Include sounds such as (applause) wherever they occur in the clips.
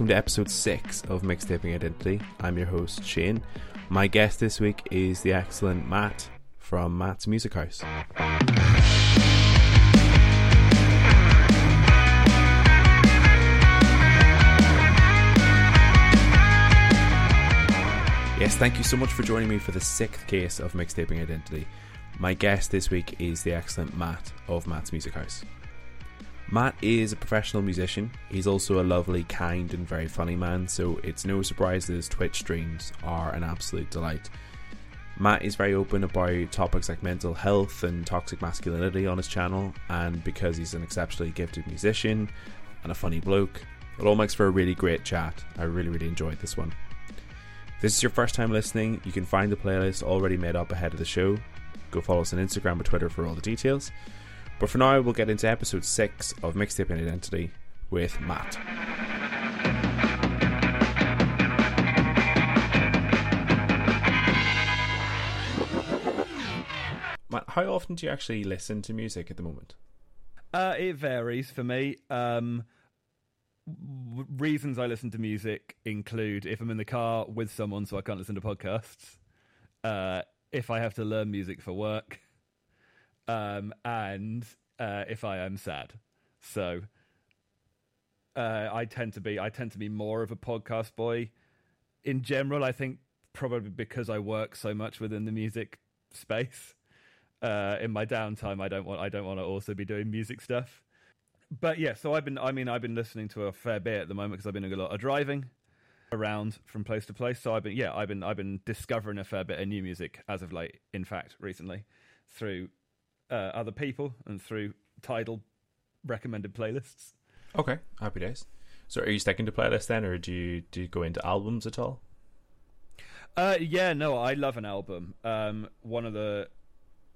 Welcome to episode 6 of Mixtaping Identity. I'm your host, Shane. My guest this week is the excellent Matt from Matt's Music House. Yes, thank you so much for joining me for the sixth case of Mixtaping Identity. My guest this week is the excellent Matt of Matt's Music House. Matt is a professional musician. He's also a lovely, kind, and very funny man, so it's no surprise that his Twitch streams are an absolute delight. Matt is very open about topics like mental health and toxic masculinity on his channel, and because he's an exceptionally gifted musician and a funny bloke, it all makes for a really great chat. I really, really enjoyed this one. If this is your first time listening, you can find the playlist already made up ahead of the show. Go follow us on Instagram or Twitter for all the details. But for now, we'll get into episode 6 of Mixtaping Identity with Matt. Matt, how often do you actually listen to music at the moment? Uh, it varies for me. Um, reasons I listen to music include if I'm in the car with someone, so I can't listen to podcasts. Uh, if I have to learn music for work, um, and uh, if I am sad. So uh, I tend to be I tend to be more of a podcast boy in general. I think probably because I work so much within the music space. Uh, in my downtime, I don't want I don't want to also be doing music stuff. But yeah, so I've been I mean I've been listening to a fair bit at the moment because I've been doing a lot of driving around from place to place. So I've been yeah I've been I've been discovering a fair bit of new music as of late. In fact, recently through uh, other people and through Tidal recommended playlists. Okay, happy days. So, are you sticking to playlists then, or do you do you go into albums at all? Uh, yeah, no, I love an album. Um, one of the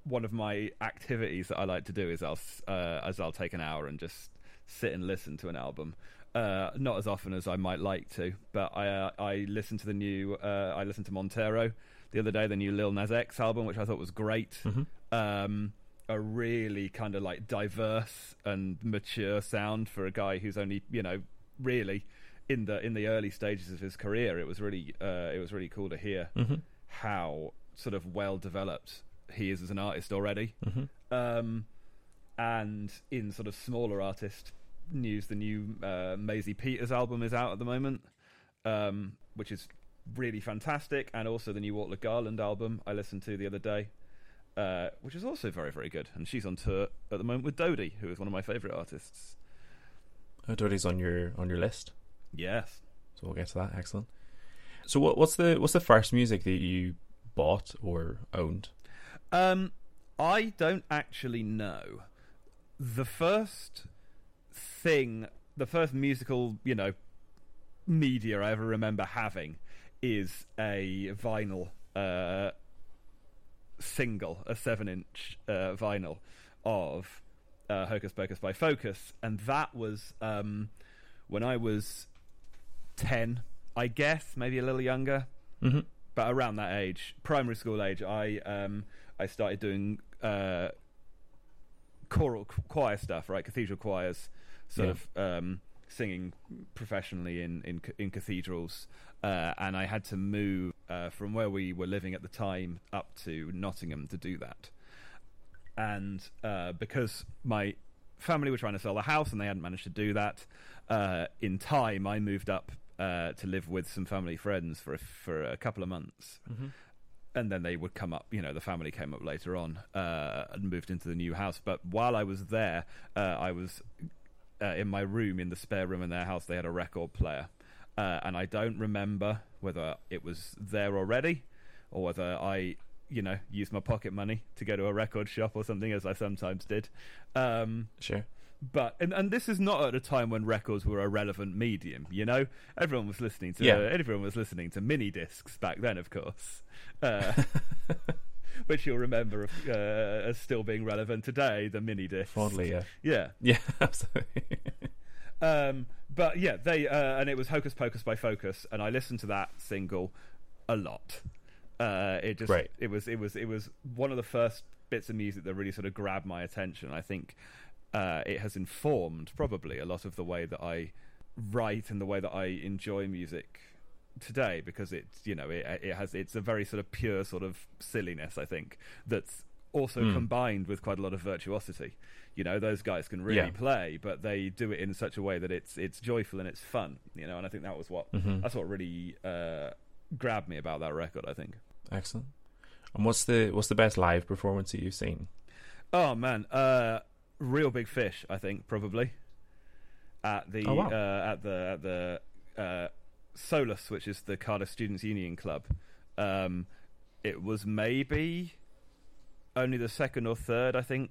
one of my activities that I like to do is I'll uh, as I'll take an hour and just sit and listen to an album. Uh, not as often as I might like to, but I uh, I listened to the new uh, I listened to Montero the other day, the new Lil Nas X album, which I thought was great. Mm-hmm. Um, a really kind of like diverse and mature sound for a guy who's only you know really in the in the early stages of his career. It was really uh, it was really cool to hear Mm-hmm. how sort of well developed he is as an artist already. Mm-hmm. Um, and in sort of smaller artist news, the new uh, Maisie Peters album is out at the moment, um, which is really fantastic, and also the new Orla Gartland album I listened to the other day, uh, which is also very very good. And she's on tour at the moment with Dodie, who is one of my favourite artists. Oh, Dodie's on your on your list, Yes. so we'll get to that. Excellent. So, what, what's the what's the first music that you bought or owned? Um, I don't actually know. The first thing, the first musical, you know, media I ever remember having is a vinyl uh, single, a seven-inch uh, vinyl of uh, Hocus Pocus by Focus, and that was um, when I was ten, I guess, maybe a little younger Mm-hmm. but around that age, primary school age, I um I started doing uh choral choir stuff, right? Cathedral choirs, sort Yeah. of um singing professionally in in in cathedrals. Uh, and I had to move uh, from where we were living at the time up to Nottingham to do that. And uh, because my family were trying to sell the house and they hadn't managed to do that uh, in time, I moved up uh, to live with some family friends for a, for a couple of months, Mm-hmm. and then they would come up. You know, the family came up later on uh, and moved into the new house. But while I was there, uh, I was uh, in my room in the spare room in their house. They had a record player, uh, and I don't remember whether it was there already or whether I. You know, used my pocket money to go to a record shop or something, as I sometimes did. Um, Sure. but and, and this is not at a time when records were a relevant medium you know everyone was listening to Yeah. everyone was listening to mini discs back then of course uh, (laughs) which you'll remember uh, as still being relevant today the mini disc Fondly, yeah. yeah Yeah, (laughs) absolutely. um, but yeah they uh, and it was hocus pocus by focus and i listened to that single a lot uh, it just Right. it was it was it was one of the first bits of music that really sort of grabbed my attention i think uh, it has informed probably a lot of the way that I write and the way that I enjoy music today because it's you know it it has it's a very sort of pure sort of silliness I think that's also Mm. combined with quite a lot of virtuosity. You know, those guys can really Yeah. play, but they do it in such a way that it's it's joyful and it's fun. You know, and I think that was what Mhm. that's what really uh, grabbed me about that record. I think. Excellent. And what's the what's the best live performance that you've seen? Oh man, uh, Reel Big Fish. I think probably at the Oh, wow. uh, at the at the uh, Solus, which is the Cardiff Students Union Club. Um, it was maybe only the second or third, I think,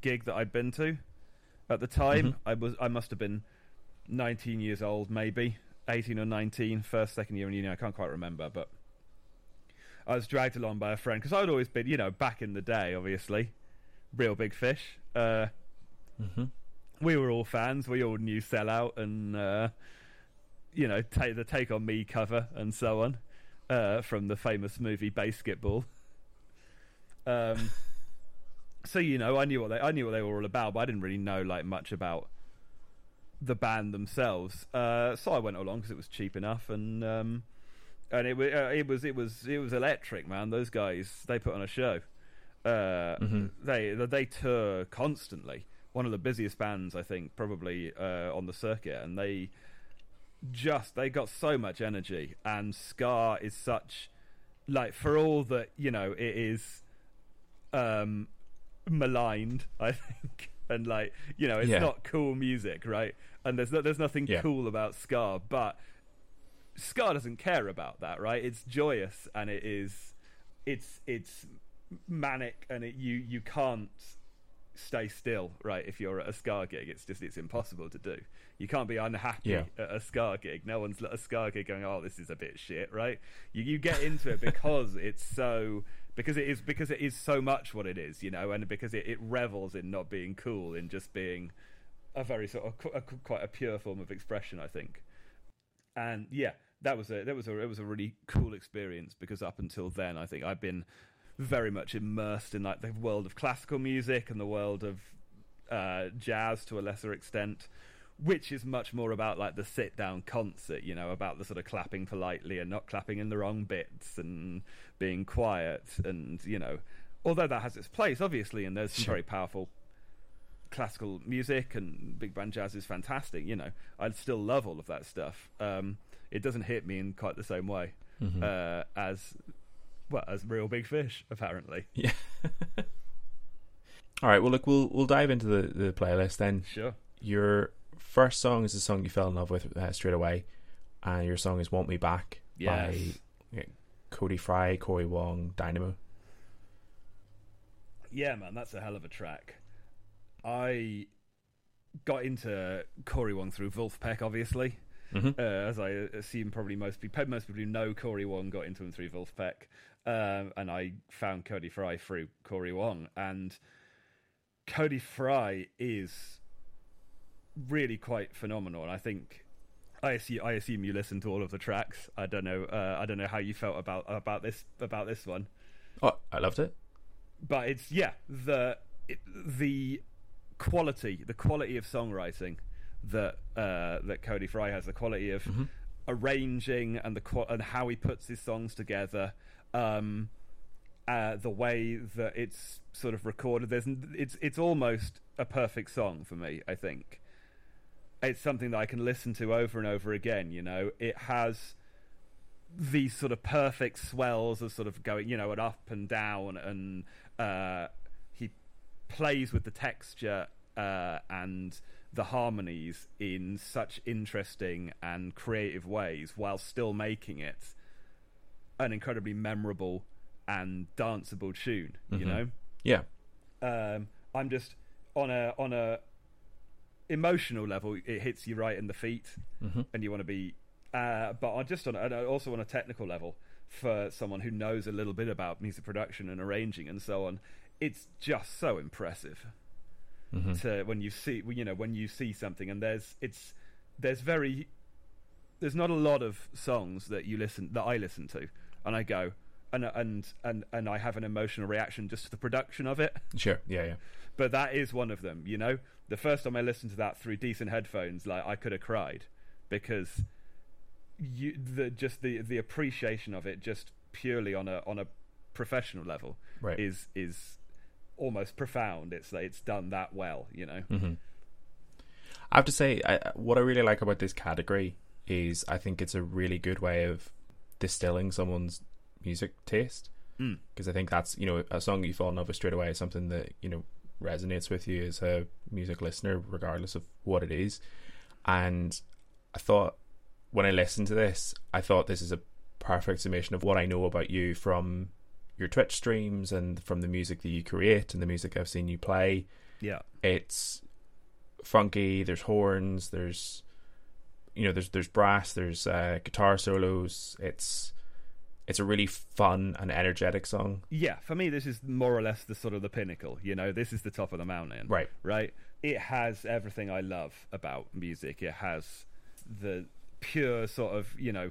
gig that I'd been to. At the time, Mhm. I was I must have been 19 years old, maybe 18 or 19, first second year in uni. I can't quite remember, but I was dragged along by a friend because I'd always been, you know, back in the day, obviously, Reel Big Fish. Uh, Mm-hmm. we were all fans. We all knew Sellout and uh, you know take the Take on Me cover and so on uh, from the famous movie Basketball. Um, (laughs) so you know, I knew what they I knew what they were all about, but I didn't really know like much about the band themselves. Uh, so I went along because it was cheap enough, and um, and it was uh, it was it was it was electric, man. Those guys they put on a show. Uh, Mhm. They they tour constantly. One of the busiest bands, I think, probably uh, on the circuit, and they just they got so much energy. And Ska is such like for all that you know it is um maligned (laughs) i think. And like you know it's Yeah. not cool music right? And there's no, there's nothing Yeah. cool about Ska but Ska doesn't care about that right? It's joyous and it is it's it's manic and it, you you can't stay still right if you're at a Ska gig. It's just it's impossible to do. You can't be unhappy Yeah. at a Ska gig. No one's at a Ska gig going oh this is a bit shit right? You you get into it because it's so because it is because it is so much what it is you know and because it, it revels in not being cool in just being a very sort of a, quite a pure form of expression i think. And yeah that was a that was a it was a really cool experience because up until then i think i've been very much immersed in like the world of classical music and the world of uh, jazz to a lesser extent which is much more about like the sit down concert, you know, about the sort of clapping politely and not clapping in the wrong bits and being quiet and, you know, although that has its place, obviously, and there's some Sure. very powerful classical music and big band jazz is fantastic, you know, I still love all of that stuff. Um, it doesn't hit me in quite the same way Mhm. uh, as, well, as Reel Big Fish, apparently. (laughs) yeah. All right. Well, look, we'll we'll dive into the the playlist then. Sure. Your first song is a song you fell in love with uh, straight away, and your song is "Want Me Back" Yes. by Cody Fry, Cory Wong, Dynamo. Yeah, man, that's a hell of a track. I got into Cory Wong through Wolf Vulfpeck, obviously, Mm-hmm. uh, as I assume probably most people, most people who know Cory Wong got into him through Vulfpeck, um, and I found Cody Fry through Cory Wong, and Cody Fry is really quite phenomenal, and I think. I assume, I assume you listened to all of the tracks. I don't know. Uh, I don't know how you felt about about this about this one Oh, I loved it. but it's yeah the it, the quality the quality of songwriting that uh, that Cody Fry has the quality of Mhm. arranging and the and how he puts his songs together um uh, the way that it's sort of recorded there's it's it's almost a perfect song for me I think it's something that I can listen to over and over again you know it has these sort of perfect swells of sort of going, you know, an up and down, and uh, he plays with the texture uh, and the harmonies in such interesting and creative ways, while still making it an incredibly memorable and danceable tune. You Mhm. know, Yeah. um, I'm just on a on a emotional level, it hits you right in the feet Mm-hmm. and you want to be uh, but on just on and also on a technical level for someone who knows a little bit about music production and arranging and so on it's just so impressive Mm-hmm. to when you see you know when you see something and there's it's there's very there's not a lot of songs that you listen that I listen to and I go and and and and I have an emotional reaction just to the production of it Sure. Yeah. Yeah. but that is one of them you know the first time i listened to that through decent headphones like i could have cried because you the just the the appreciation of it just purely on a on a professional level Right. is is almost profound. It's like it's done that well, you know. hmm I have to say, I, what I really like about this category is I think it's a really good way of distilling someone's music taste. Mm. Because I think that's you know a song you fall in love with straight away is something that you know resonates with you as a music listener, regardless of what it is. And I thought when I listened to this, I thought this is a perfect summation of what I know about you from your Twitch streams and from the music that you create and the music I've seen you play Yeah. it's funky there's horns there's you know there's there's brass there's uh, guitar solos it's it's a really fun and energetic song Yeah, for me this is more or less the sort of the pinnacle, you know. This is the top of the mountain. right right? It has everything I love about music. It has the pure sort of, you know,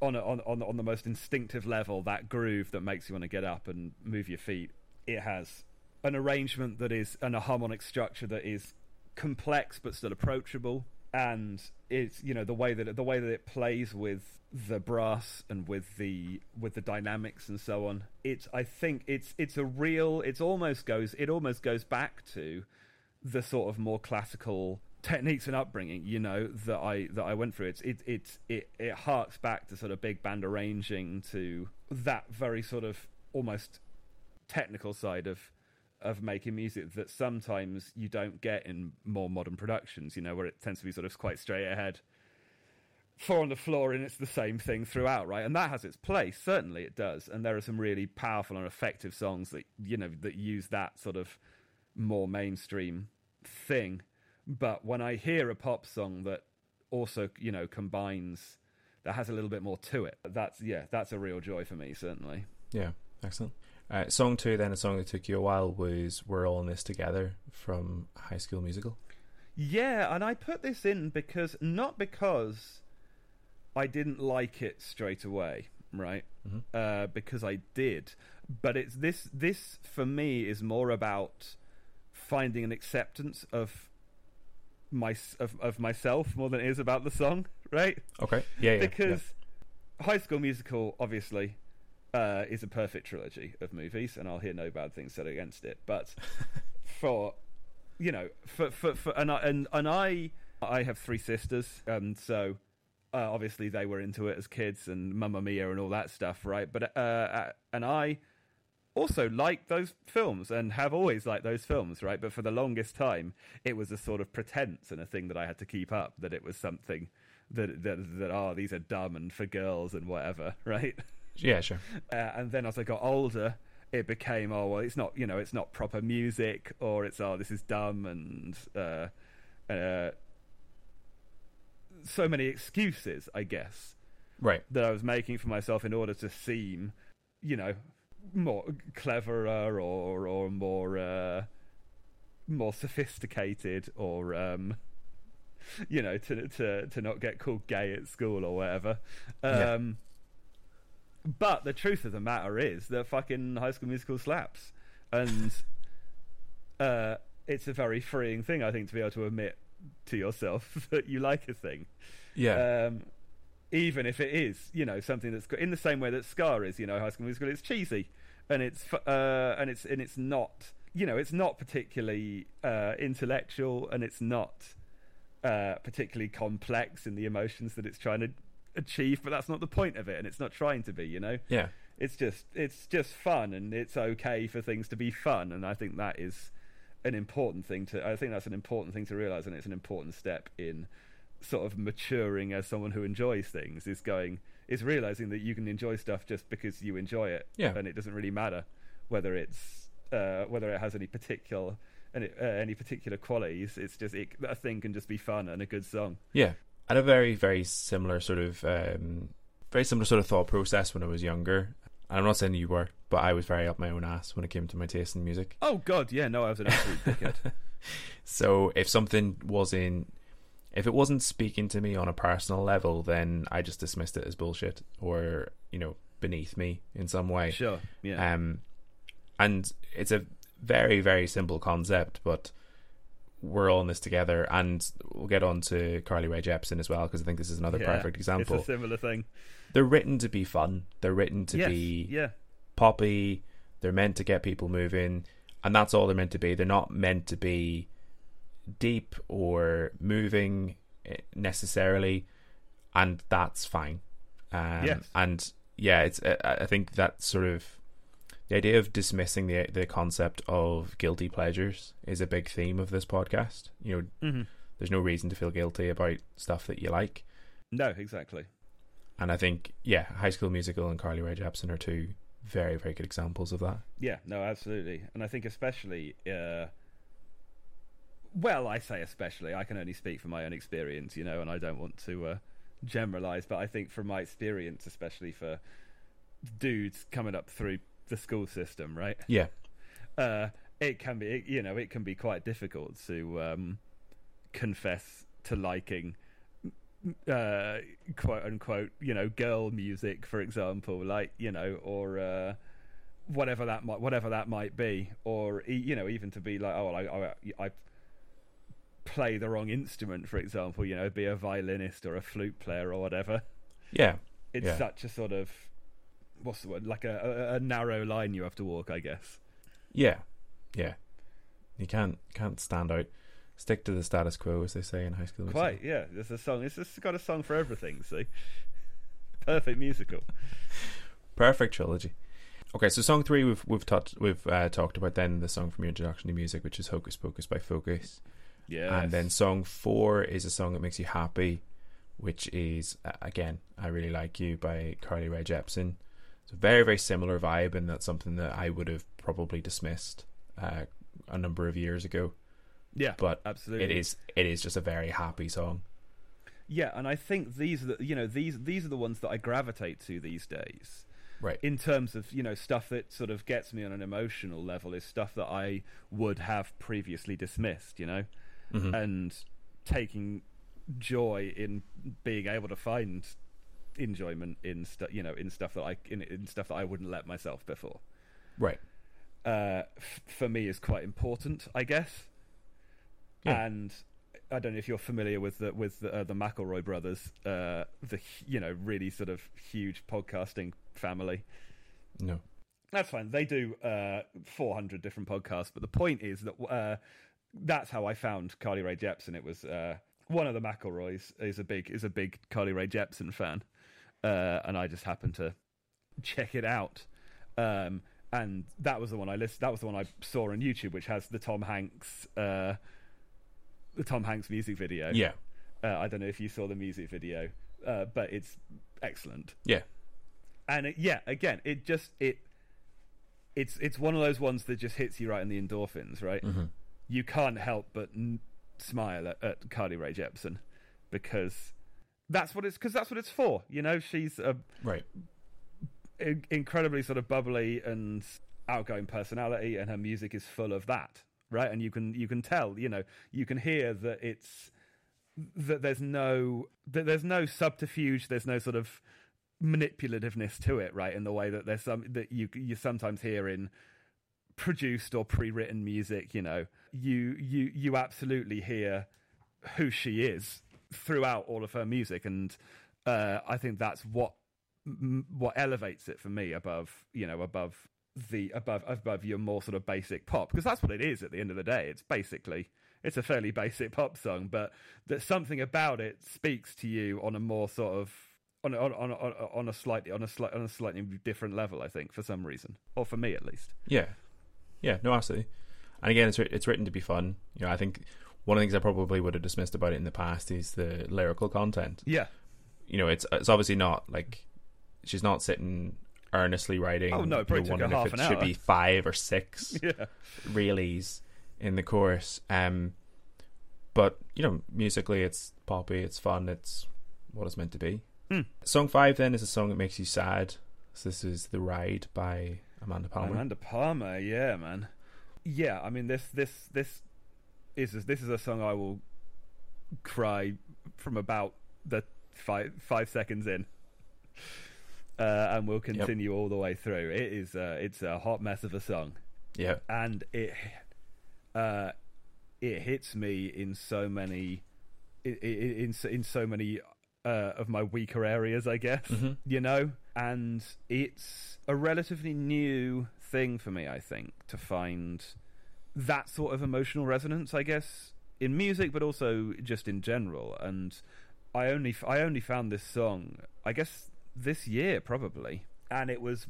on a, on on on the most instinctive level, that groove that makes you want to get up and move your feet. It has an arrangement that is and a harmonic structure that is complex but still approachable and it's you know the way that it, the way that it plays with the brass and with the with the dynamics and so on it's i think it's it's a real it's almost goes it almost goes back to the sort of more classical techniques and upbringing you know that i that i went through. It's it it it, it harks back to sort of big band arranging to that very sort of almost technical side of of making music that sometimes you don't get in more modern productions, you know, where it tends to be sort of quite straight ahead, four on the floor, and it's the same thing throughout, right? And that has its place, certainly it does. And there are some really powerful and effective songs that you know that use that sort of more mainstream thing. But when I hear a pop song that also, you know, combines that has a little bit more to it, that's yeah, that's a real joy for me, certainly. yeah excellent uh, song two then a song that took you a while was we're all in this together from high school musical Yeah, and I put this in because not because I didn't like it straight away, right? Mhm. Uh, because I did, but it's this. This for me is more about finding an acceptance of my of, of myself more than it is about the song, (laughs) right? okay yeah, yeah because High School Musical, obviously, uh, is a perfect trilogy of movies, and I'll hear no bad things said against it. But (laughs) for you know, for for, for and I and, and I I have three sisters, and so uh, obviously they were into it as kids and Mamma Mia and all that stuff, right? But uh, uh, and I also like those films and have always liked those films, right? But for the longest time, it was a sort of pretense and a thing that I had to keep up that it was something that that that oh these are dumb and for girls and whatever, (laughs) right? yeah sure Uh, and then as I got older, it became oh well, it's not you know it's not proper music or it's oh this is dumb and uh, uh, so many excuses, I guess right that I was making for myself in order to seem, you know, more cleverer or or more uh, more sophisticated or um, (laughs) you know to to to not get called gay at school or whatever. Yeah. Um, But the truth of the matter is that fucking High School Musical slaps, and uh, it's a very freeing thing, I think, to be able to admit to yourself (laughs) that you like a thing yeah um, even if it is, you know, something that's in the same way that Ska is, you know, High School Musical. It's cheesy, and it's uh, and it's and it's not, you know, it's not particularly uh, intellectual, and it's not uh, particularly complex in the emotions that it's trying to achieve. But that's not the point of it, and it's not trying to be, you know. yeah It's just it's just fun, and it's okay for things to be fun, and I think that is an important thing to. I think that's an important thing to realize, and it's an important step in sort of maturing as someone who enjoys things. Is going is realizing that you can enjoy stuff just because you enjoy it, Yeah. and it doesn't really matter whether it's uh, whether it has any particular any, uh, any particular qualities. It's just it, a thing can just be fun and a good song. Yeah, I had a very very similar sort of um, very similar sort of thought process when I was younger. I'm not saying you were, but I was very up my own ass when it came to my taste in music. Oh God, yeah, no, I was an absolute dickhead. (laughs) (laughs) So if something was in, if it wasn't speaking to me on a personal level, then I just dismissed it as bullshit or you know beneath me in some way. Sure, yeah, Um, and it's a very very simple concept, but we're all in this together, and we'll get on to Carly Rae Jepsen as well because I think this is another Yeah, perfect example. It's a similar thing. They're written to be fun. They're written to yes. be yeah. poppy. They're meant to get people moving, and that's all they're meant to be. They're not meant to be deep or moving eh, necessarily, and that's fine. Um, Yes. And yeah, it's. I I think that sort of the idea of dismissing the the concept of guilty pleasures is a big theme of this podcast. You know, hmm there's no reason to feel guilty about stuff that you like. No, exactly. And I think, yeah, High School Musical and Carly Rae Jepsen are two very, very good examples of that. Yeah, no, absolutely. And I think especially uh well, I say especially, I can only speak from my own experience, you know, and I don't want to uh generalize, but I think from my experience, especially for dudes coming up through the school system, right? Yeah, Uh it can be it, you know, it can be quite difficult to um confess to liking uh quote unquote you know girl music for example like you know or uh whatever that might whatever that might be or you know even to be like oh well, I, I I play the wrong instrument for example you know be a violinist or a flute player or whatever yeah, it's Yeah. such a sort of what's the word? Like a, a, a narrow line you have to walk i guess. Yeah, yeah. You can't can't stand out. Stick to the status quo, as they say in High School. Quite yeah. There's a song it's just got a song for everything see? (laughs) Perfect musical. Perfect trilogy. Okay, so song three we've we've touched we've uh, talked about then the song from your introduction to music, which is Hocus Pocus by Focus, yeah and then song four is a song that makes you happy, which is uh, again I really like you by Carly Rae Jepsen. It's a very very similar vibe, and that's something that I would have probably dismissed uh, a number of years ago. yeah But absolutely it is it is just a very happy song. Yeah, and I think these are the you know these these are the ones that I gravitate to these days. Right. In terms of you know stuff that sort of gets me on an emotional level is stuff that I would have previously dismissed, you know, Mhm. and taking joy in being able to find enjoyment in stuff you know in stuff that I in, in stuff that I wouldn't let myself before. Right. Uh, f- for me is quite important, I guess. Yeah. And I don't know if you're familiar with the with the, uh, the McElroy brothers, uh, the you know really sort of huge podcasting family. No. That's fine. They do uh, 400 different podcasts, but the point is that uh, that's how I found Carly Rae Jepsen. It was uh, one of the McElroys is a big is a big Carly Rae Jepsen fan, uh, and I just happened to check it out. Um, and that was the one I listened. That was the one I saw on YouTube, which has the Tom Hanks, uh, the Tom Hanks music video. Yeah. Uh, I don't know if you saw the music video, uh, but it's excellent. Yeah. And it, yeah, again, it just it it's it's one of those ones that just hits you right in the endorphins, right? hmm You can't help but n- smile at, at Carly Rae Jepsen because that's what it's because that's what it's for. You know, she's a Right. in- incredibly sort of bubbly and outgoing personality, and her music is full of that, right? And you can you can tell, you know, you can hear that it's that there's no that there's no subterfuge, there's no sort of manipulativeness to it, right? In the way that there's some that you you sometimes hear in produced or pre-written music, you know, you you you absolutely hear who she is throughout all of her music, and uh, I think that's what what elevates it for me above you know above the above above your more sort of basic pop because that's what it is at the end of the day. It's basically it's a fairly (laughs) basic pop song, but that something about it speaks to you on a more sort of on on on, on a slightly on a slight on a slightly different level. I think for some reason, or for me at least. Yeah, yeah, no, absolutely. And again, it's it's written to be fun. You know, I think one of the things I probably would have dismissed about it in the past is the lyrical content. Yeah. You know, it's it's obviously not like she's not sitting earnestly writing. Oh, no, it probably took half if an it should be five or six (laughs) Yeah. reallys in the chorus. Um, but you know, musically, it's poppy, it's fun, it's what it's meant to be. Hmm. Song five then is a song that makes you sad. So this is "The Ride" by Amanda Palmer. Amanda Palmer, yeah, man. Yeah, I mean this this this is this is a song I will cry from about the five five seconds in, uh, and we'll continue all the way through. It is uh, it's a hot mess of a song, Yeah, and it uh, it hits me in so many in in, in so many uh, of my weaker areas, I guess. Mhm. You know, and it's a relatively new thing for me. I think to find that sort of emotional resonance, I guess, in music, but also just in general. And I only I only found this song, I guess, this year probably, and it was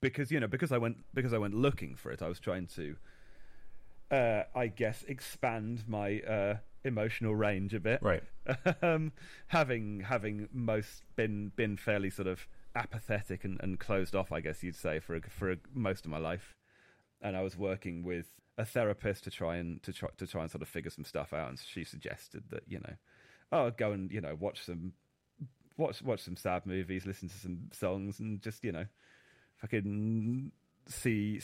because you know because I went because I went looking for it. I was trying to, uh, I guess, expand my uh, emotional range a bit. Right. (laughs) um, having having most been been fairly sort of apathetic and, and closed off, I guess you'd say, for a, for a, most of my life. And I was working with a therapist to try and to try to try and sort of figure some stuff out. And she suggested that you know, oh, go and you know watch some watch watch some sad movies, listen to some songs, and just you know, fucking see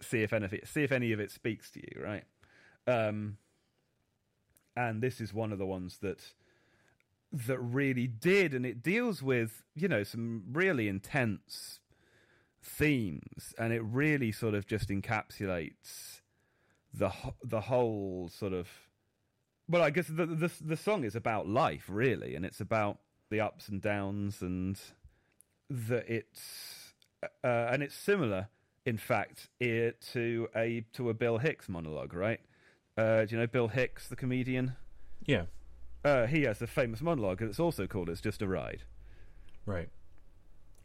see if any of it, see if any of it speaks to you, right? Um, and this is one of the ones that that really did, and it deals with you know some really intense themes, and it really sort of just encapsulates the the whole sort of. Well, I guess the, the the song is about life, really, and it's about the ups and downs, and that it's uh, and it's similar, in fact, to a to a Bill Hicks monologue, right? Uh, do you know Bill Hicks, the comedian? Yeah. Uh, he has a famous monologue that's also called "It's Just a Ride," Right.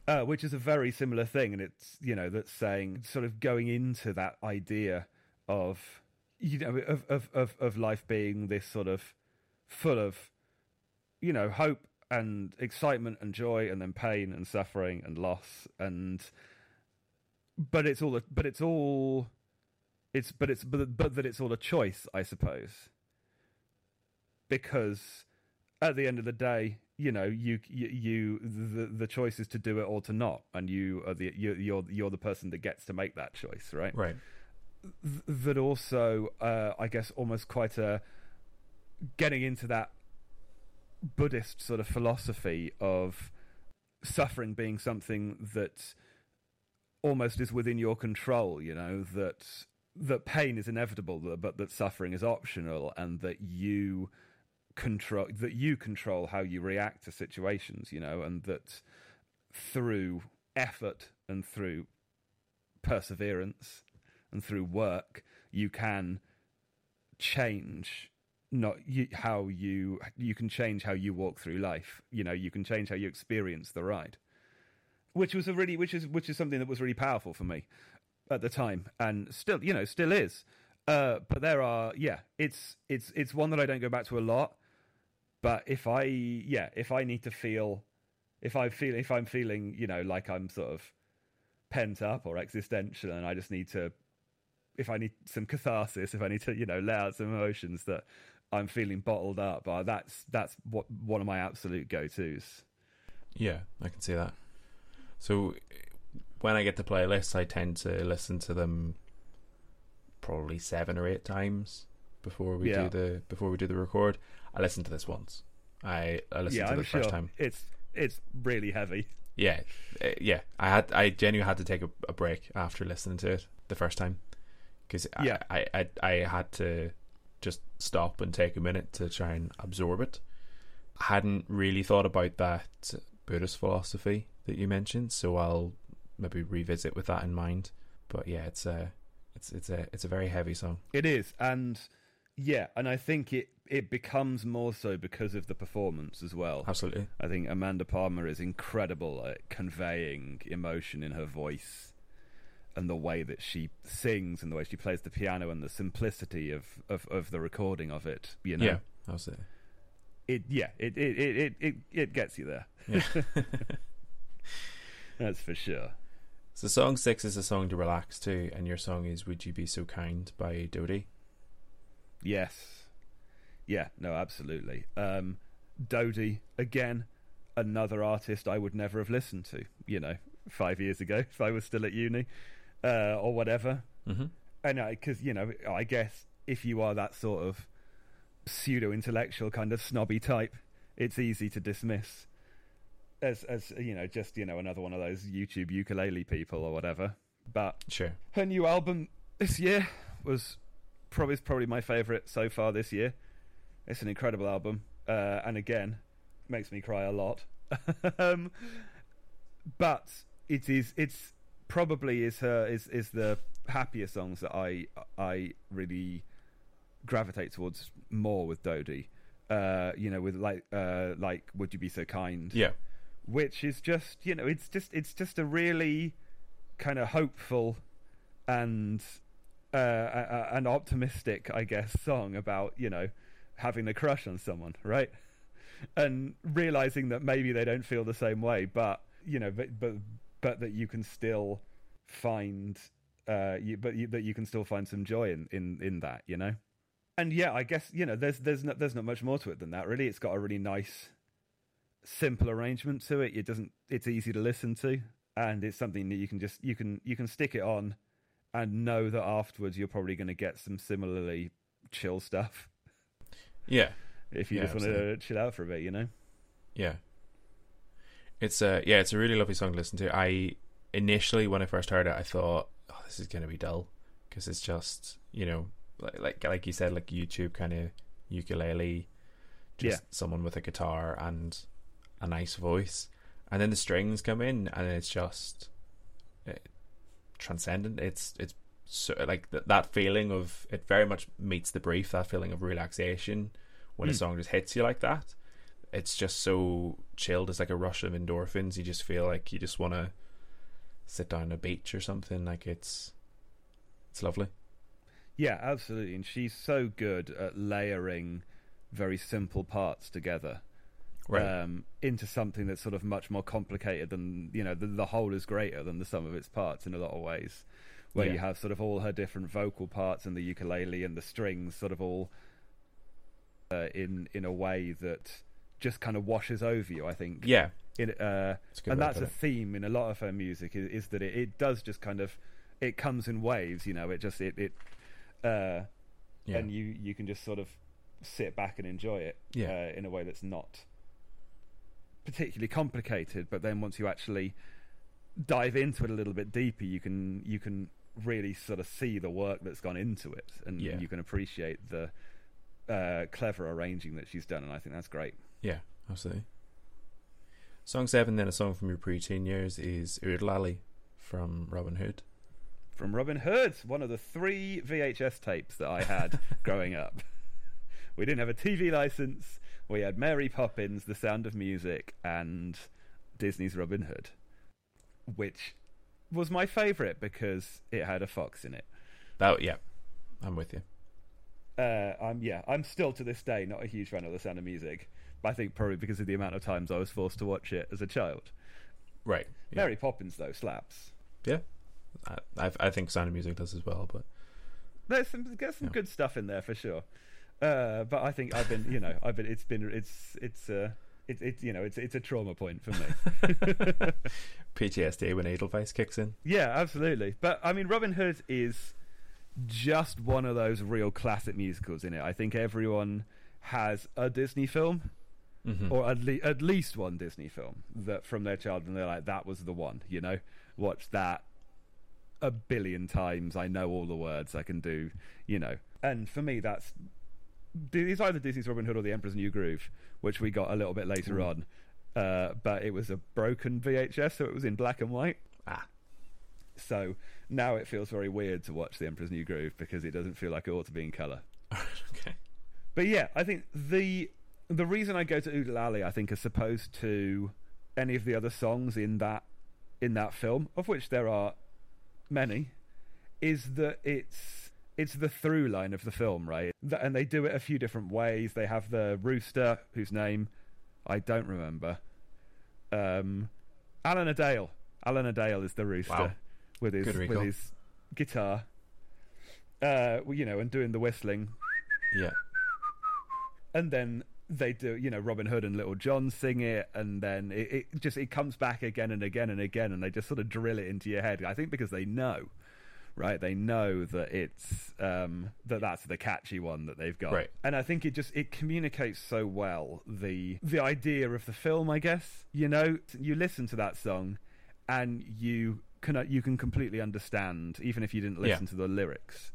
uh, which is a very similar thing, and it's you know that's saying sort of going into that idea of you know of of of, of life being this sort of full of you know hope and excitement and joy, and then pain and suffering and loss, and but it's all a, but it's all it's but it's but, but that it's all a choice, I suppose because at the end of the day, you know, you you, the the choice is to do it or to not, and you are the you, you're you're the person that gets to make that choice, right? Right. Th- that also, uh, I guess, almost quite a getting into that Buddhist sort of philosophy of suffering being something that almost is within your control. You know that that pain is inevitable, but that suffering is optional, and that you control that you control how you react to situations. You know, and that through effort and through perseverance and through work, you can change not you, how you you can change how you walk through life. You know, you can change how you experience the ride, which was a really which is which is something that was really powerful for me at the time, and still you know still is. Uh, but there are yeah, it's it's it's one that I don't go back to a lot. But if I yeah, if I need to feel, if I feel if I'm feeling you know like I'm sort of pent up or existential, and I just need to if I need some catharsis, if I need to, you know, let out some emotions that I'm feeling bottled up, uh, that's that's what one of my absolute go tos. Yeah, I can see that. So when I get to playlists, I tend to listen to them probably seven or eight times before we Yeah. do the before we do the record. I listened to this once. I I listened yeah, to the sure first time. it's it's really heavy. Yeah, uh, yeah. I had I genuinely had to take a, a break after listening to it the first time because Yeah. I, I I had to just stop and take a minute to try and absorb it. I hadn't really thought about that Buddhist philosophy that you mentioned, so I'll maybe revisit with that in mind. But yeah, it's a it's it's a it's a very heavy song. It is, and yeah, and I think it it becomes more so because of the performance as well. Absolutely. I think Amanda Palmer is incredible at conveying emotion in her voice and the way that she sings and the way she plays the piano and the simplicity of, of, of the recording of it. You know, Yeah, that was it. it yeah, it it, it, it, it it gets you there. Yeah. (laughs) (laughs) That's for sure. so song six is a song to relax to, and your song is "Would You Be So Kind" by Dodie. Yes. Yeah, no, absolutely. Um Dodie, again, another artist I would never have listened to, you know, five years ago (laughs) if I was still at uni. Uh, or whatever. Mm-hmm. And because, you know, I guess if you are that sort of pseudo intellectual kind of snobby type, it's easy to dismiss as as you know, just, you know, another one of those YouTube ukulele people or whatever. But Sure. her new album this year was probably probably my favorite so far this year. It's an incredible album, uh, and again, makes me cry a lot. (laughs) um, but it is it's probably is her is is the happier songs that I I really gravitate towards more with Dodie. Uh, you know, with like uh, like Would You Be So Kind? Yeah. Which is just you know, it's just it's just a really kind of hopeful and uh, an optimistic, I guess, song about you know having a crush on someone, right? (laughs) And realizing that maybe they don't feel the same way, but you know, but but but that you can still find uh, you, but you, that you can still find some joy in, in, in that, you know. And yeah, I guess you know there's there's not there's not much more to it than that. Really, it's got a really nice, simple arrangement to it. It doesn't. It's easy to listen to, and it's something that you can just you can you can stick it on, and know that afterwards you're probably going to get some similarly chill stuff. Yeah, if you Yeah, just want to chill out for a bit, you know. yeah. It's a yeah, it's a really lovely song to listen to. I initially when I first heard it, I thought, oh, this is gonna be dull because it's just you know like like like you said, like YouTube kind of ukulele, just Yeah. someone with a guitar and a nice voice, and then the strings come in, and it's just uh, transcendent. It's it's so, like th- that feeling of it very much meets the brief. That feeling of relaxation when a Mm. song just hits you like that. It's just so chilled. It's like a rush of endorphins. You just feel like you just want to sit down on a beach or something. Like it's it's lovely. Yeah, absolutely. And she's so good at layering very simple parts together um, into something that's sort of much more complicated than you know the, the whole is greater than the sum of its parts in a lot of ways where Yeah. you have sort of all her different vocal parts and the ukulele and the strings sort of all uh, in in a way that just kind of washes over you i think yeah, in, uh, good. and that's a theme in a lot of her music is, is that it, it does just kind of it comes in waves you know it just it it uh yeah. and you you can just sort of sit back and enjoy it Yeah. uh, in a way that's not particularly complicated but then once you actually dive into it a little bit deeper you can you can really sort of see the work that's gone into it and Yeah. you can appreciate the uh, clever arranging that she's done and I think that's great Yeah, absolutely. Song seven, then a song from your preteen years is Oo-De-Lally from Robin Hood. from Robin Hood, one of the three VHS tapes that I had (laughs) growing up. We didn't have a TV license. We had Mary Poppins, The Sound of Music, and Disney's Robin Hood, which was my favourite because it had a fox in it. That yeah, I'm with you. Uh, I'm yeah, I'm still to this day not a huge fan of The Sound of Music, I think probably because of the amount of times I was forced to watch it as a child. Right. Yeah. Mary Poppins though slaps. yeah. I, I I think Sound of Music does as well, but There's some there's some Yeah. good stuff in there for sure. Uh, but I think I've been, you know, I've been. It's been, it's, it's, uh, it's, it's, you know, it's, it's a trauma point for me. (laughs) PTSD when Edelweiss kicks in. yeah, absolutely. But I mean, Robin Hood is just one of those real classic musicals in it. I think everyone has a Disney film, Mm-hmm. or at, le- at least one Disney film that from their childhood, and they're like, that was the one. You know, watch that a billion times. I know all the words. I can do, you know. And for me, that's it's either Disney's Robin Hood or The Emperor's New Groove, which we got a little bit later Ooh. on. Uh, but it was a broken VHS, so it was in black and white. ah, So now it feels very weird to watch The Emperor's New Groove because it doesn't feel like it ought to be in color. (laughs) okay. But yeah, I think the the reason I go to Oo-De-Lally, I think, as opposed to any of the other songs in that in that film, of which there are many, is that it's it's the through line of the film, right? And they do it a few different ways. They have the rooster, whose name I don't remember. Um, Alan-a-Dale. Alan Adale is the rooster Wow. with his with his guitar. Uh, you know, and doing the whistling Yeah. and then they do you know robin hood and little john sing it and then it, it just it comes back again and again and again and they just sort of drill it into your head i think because they know right they know that it's um that that's the catchy one that they've got Right. and i think it just it communicates so well the the idea of the film i guess you know you listen to that song and you can you can completely understand even if you didn't Yeah. listen to the lyrics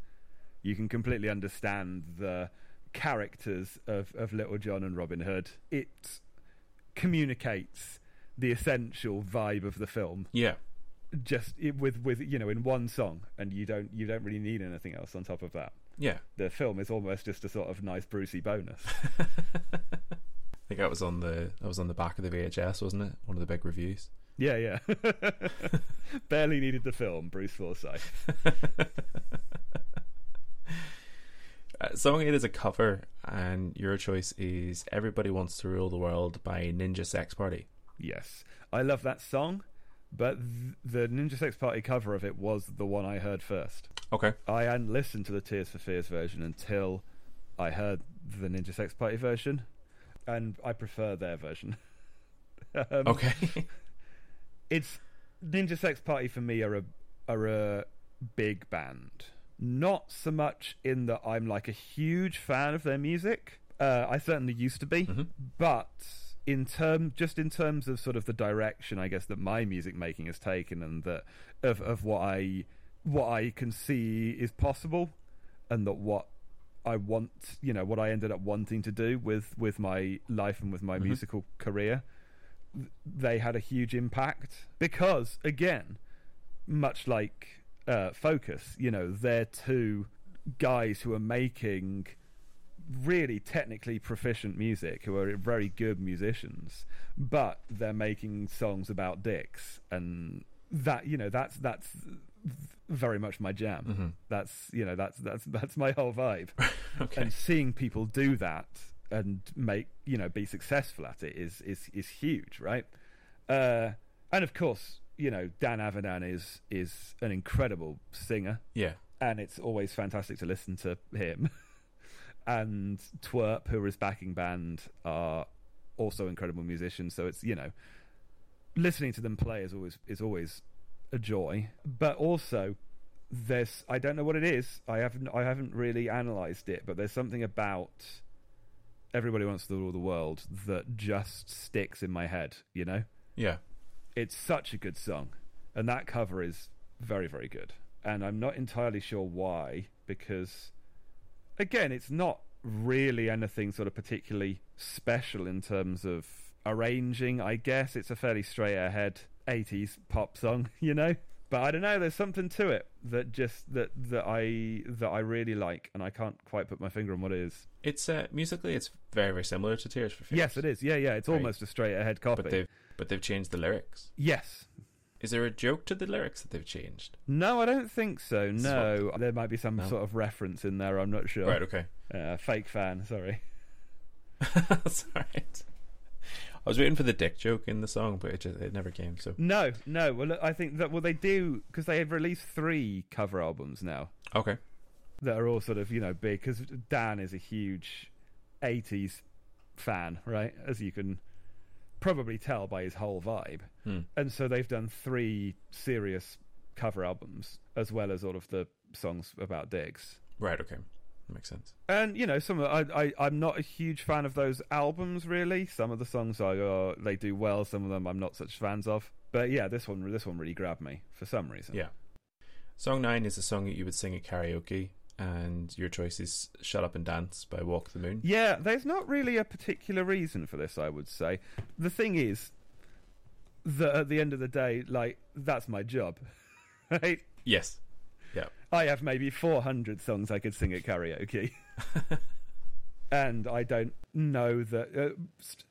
You can completely understand the characters of, of Little John and Robin Hood. It communicates the essential vibe of the film Yeah. just it, with with you know in one song, and you don't you don't really need anything else on top of that. Yeah. The film is almost just a sort of nice Brucey bonus. (laughs) I think that was on the that was on the back of the VHS, wasn't it? One of the big reviews. yeah, yeah. (laughs) (laughs) Barely needed the film, Bruce Forsyth. Uh, song eight is a cover, and your choice is "Everybody Wants to Rule the World" by Ninja Sex Party. Yes, I love that song, but th- the Ninja Sex Party cover of it was the one I heard first. Okay. I hadn't listened to the Tears for Fears version until I heard the Ninja Sex Party version, and I prefer their version. (laughs) um, Okay. it's Ninja Sex Party for me are a are a big band. Not so much in that I'm like a huge fan of their music. Uh, I certainly used to be, Mhm. but in term just in terms of sort of the direction I guess that my music making has taken and that of of what I what I can see is possible and that what I want, you know, what I ended up wanting to do with with my life and with my Mhm. musical career they had a huge impact because again much like uh, focus you know they're two guys who are making really technically proficient music who are very good musicians but they're making songs about dicks and that you know that's that's very much my jam Mhm. that's you know that's that's that's my whole vibe (laughs) Okay. and seeing people do that and make you know be successful at it is is is huge right uh and of course you know dan avidan is is an incredible singer yeah. and it's always fantastic to listen to him (laughs) and TWRP who are his backing band are also incredible musicians so it's you know listening to them play is always is always a joy but also there's I don't know what it is. I haven't I haven't really analysed it, but there's something about everybody wants to rule the world that just sticks in my head. You know, Yeah. It's such a good song, and that cover is very very good. And I'm not entirely sure why, because again, it's not really anything sort of particularly special in terms of arranging. I guess it's a fairly straight ahead 80s pop song, (laughs) you know. But I don't know. There's something to it that just that that I that I really like, and I can't quite put my finger on what it is. It's uh, musically, it's very very similar to Tears for Fears. Yes, it is. Yeah, yeah. It's Right. almost a straight ahead copy. But they've changed the lyrics. yes. Is there a joke to the lyrics that they've changed? No, I don't think so. No, there might be some No. sort of reference in there. I'm not sure. Right. Okay. Uh, fake fan. Sorry. (laughs) That's. I was waiting for the dick joke in the song, but it just it never came. So No, no. Well, look, I think that well they do because they have released three cover albums now okay. that are all sort of you know big. Because Dan is a huge '80s fan, right? As you can probably tell by his whole vibe. Hmm. And so they've done three serious cover albums as well as all of the songs about dicks. Right. Okay. Makes sense. And you know, some of I, I I'm not a huge fan of those albums. Really, some of the songs I uh, they do well. Some of them I'm not such fans of. But yeah, this one this one really grabbed me for some reason. Yeah. Song nine is a song that you would sing at karaoke, and your choice is "Shut Up and Dance" by Walk the Moon. Yeah, there's not really a particular reason for this. I would say the thing is that at the end of the day, like that's my job, (laughs) right? Yes. Yeah. I have maybe 400 songs I could sing at karaoke. (laughs) and I don't know that uh,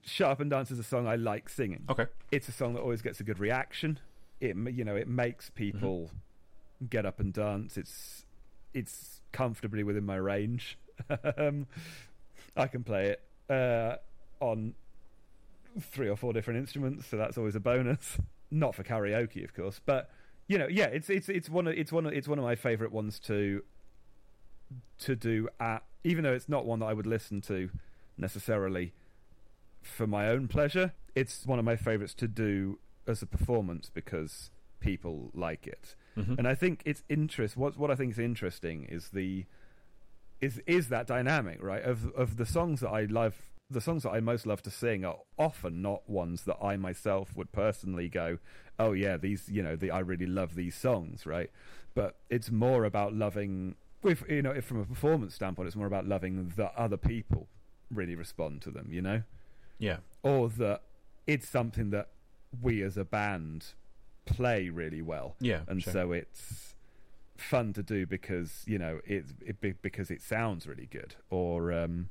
"Shut Up and Dance" is a song I like singing. Okay. It's a song that always gets a good reaction. It you know it makes people get up and dance. It's it's comfortably within my range. (laughs) um, I can play it uh, on three or four different instruments, so that's always a bonus. (laughs) Not for karaoke, of course, but you know, yeah, it's it's it's one of it's one of it's one of my favorite ones to to do at even though it's not one that I would listen to necessarily for my own pleasure. It's one of my favorites to do as a performance because people like it. Mhm. And I think it's interest. What what I think is interesting is the is is that dynamic right of of the songs that I love. The songs that I most love to sing are often not ones that I myself would personally go, oh yeah, these you know, the, I really love these songs, right? But it's more about loving with you know, if from a performance standpoint, it's more about loving that other people really respond to them, you know, Yeah. or that it's something that we as a band play really well, Yeah. and sure. so it's fun to do because you know it, it because it sounds really good, or um,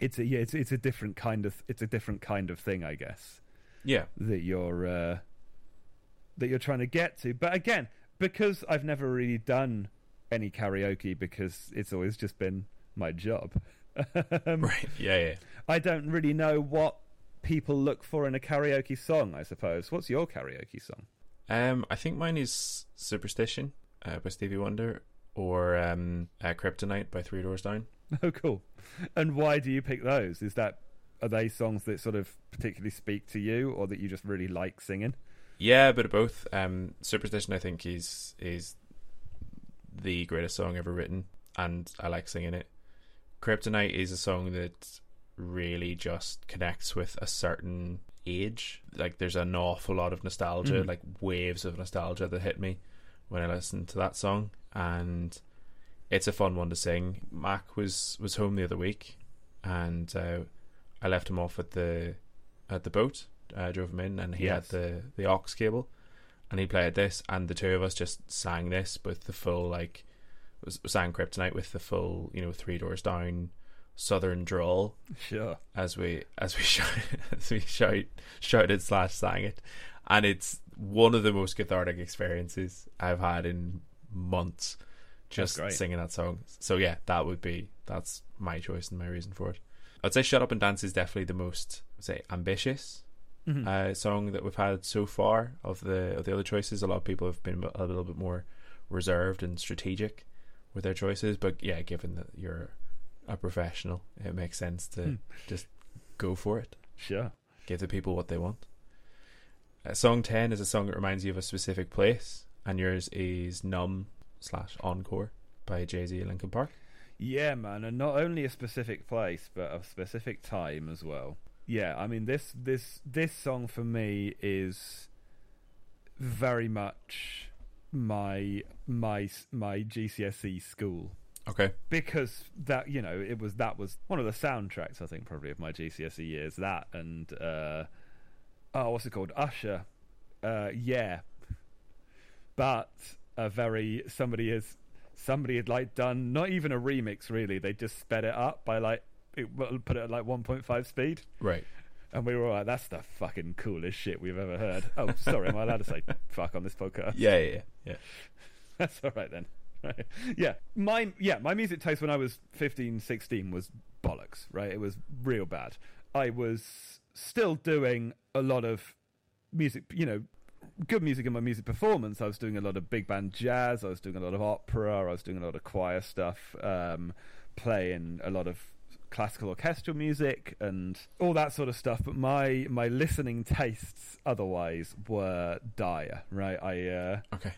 it's a yeah, it's it's a different kind of it's a different kind of thing, I guess yeah. that you're uh, that you're trying to get to. But again, because I've never really done any karaoke because it's always just been my job. (laughs) um, Right. Yeah. Yeah. I don't really know what people look for in a karaoke song. I suppose. What's your karaoke song? Um, I think mine is Superstition uh, by Stevie Wonder or um, uh, Kryptonite by Three Doors Down. (laughs) Oh, cool. And why do you pick those? Is that are they songs that sort of particularly speak to you, or that you just really like singing? Yeah, a bit of both. Um, Superstition, I think, is is the greatest song ever written, and I like singing it. Kryptonite is a song that really just connects with a certain age. Like, there's an awful lot of nostalgia, Mhm. like waves of nostalgia that hit me when I listened to that song, and it's a fun one to sing. Mac was was home the other week, and uh, I left him off at the at the boat. I drove him in, and he Yes. had the the aux cable, and he played this, and the two of us just sang this with the full like was sang Kryptonite with the full you know three doors down southern drawl Sure. as we as we (laughs) shout as we shout shouted slash sang it, and it's one of the most cathartic experiences I've had in months. Just singing that song. So yeah, that would be that's my choice and my reason for it. I'd say "Shut Up and Dance" is definitely the most say ambitious Mhm. uh, song that we've had so far of the of the other choices. A lot of people have been a little bit more reserved and strategic with their choices, but yeah, given that you're a professional, it makes sense to Hmm. just go for it. Sure. Give the people what they want. Uh, song ten is a song that reminds you of a specific place, and yours is "Numb" slash "Encore" by Jay Z Linkin Park. Yeah, man, and not only a specific place, but a specific time as well. Yeah, I mean this this this song for me is very much my my my GCSE school Okay, because that you know it was that was one of the soundtracks I think probably of my GCSE years that and uh, oh what's it called Usher uh, yeah but a very somebody is somebody had like done not even a remix really they just sped it up by like it, put it at like 1.5 speed right. and we were all like that's the fucking coolest shit we've ever heard oh sorry am I allowed to say (laughs) fuck on this podcast Yeah, yeah, yeah. yeah. (laughs) that's all right then. (laughs) Yeah, my yeah, my music taste when I was 15, 16 was bollocks. Right, it was real bad. I was still doing a lot of music, you know, good music in my music performance. I was doing a lot of big band jazz. I was doing a lot of opera. I was doing a lot of choir stuff. Um, playing a lot of classical orchestral music and all that sort of stuff. But my my listening tastes otherwise were dire. Right, I. Uh, Okay.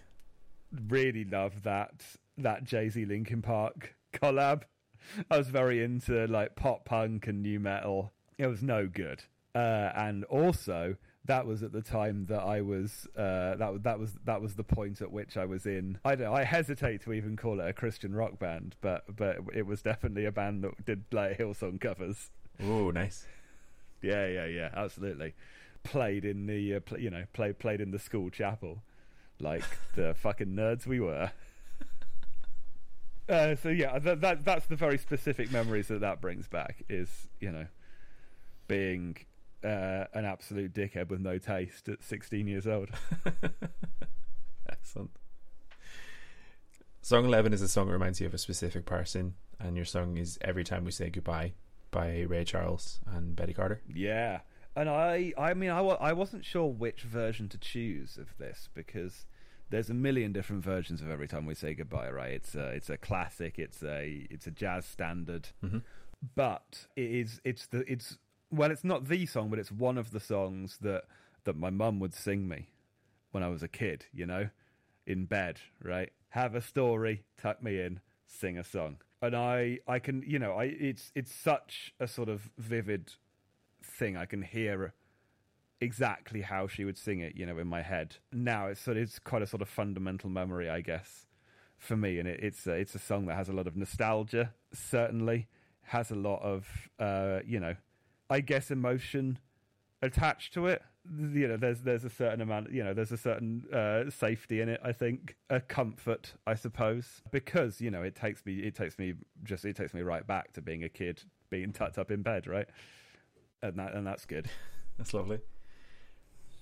Really love that that Jay Z Linkin Park collab. I was very into like pop punk and nu metal. It was no good, uh, and also that was at the time that I was uh, that was that was that was the point at which I was in. I don't. I hesitate to even call it a Christian rock band, but but it was definitely a band that did like Hillsong covers. Oh, nice. Yeah, yeah, yeah, absolutely. Played in the uh, pl- you know played played in the school chapel, like the fucking nerds we were. Uh, so yeah, that, that that's the very specific memories that that brings back. Is you know, being uh, an absolute dickhead with no taste at 16 years old. (laughs) Excellent. Song 11 is a song that reminds you of a specific person, and your song is Every Time We Say Goodbye by Ray Charles and Betty Carter. Yeah, and I, I mean, I, I wasn't sure which version to choose of this because there's a million different versions of every time we say goodbye. Right? It's a, it's a classic. It's a, it's a jazz standard. Mhm. But it is, it's the, it's well, it's not the song, but it's one of the songs that that my mum would sing me when I was a kid. You know, in bed. Right? Have a story, tuck me in, sing a song. And I, I can, you know, I, it's, it's such a sort of vivid thing. I can hear exactly how she would sing it, you know, in my head. Now it's sort of, it's quite a sort of fundamental memory, I guess, for me, and it, it's a, it's a song that has a lot of nostalgia. Certainly has a lot of uh, you know, I guess emotion attached to it. You know, there's there's a certain amount. You know, there's a certain uh, safety in it. I think a comfort, I suppose, because you know it takes me it takes me just it takes me right back to being a kid, being tucked up in bed, right, and that and that's good. (laughs) That's lovely.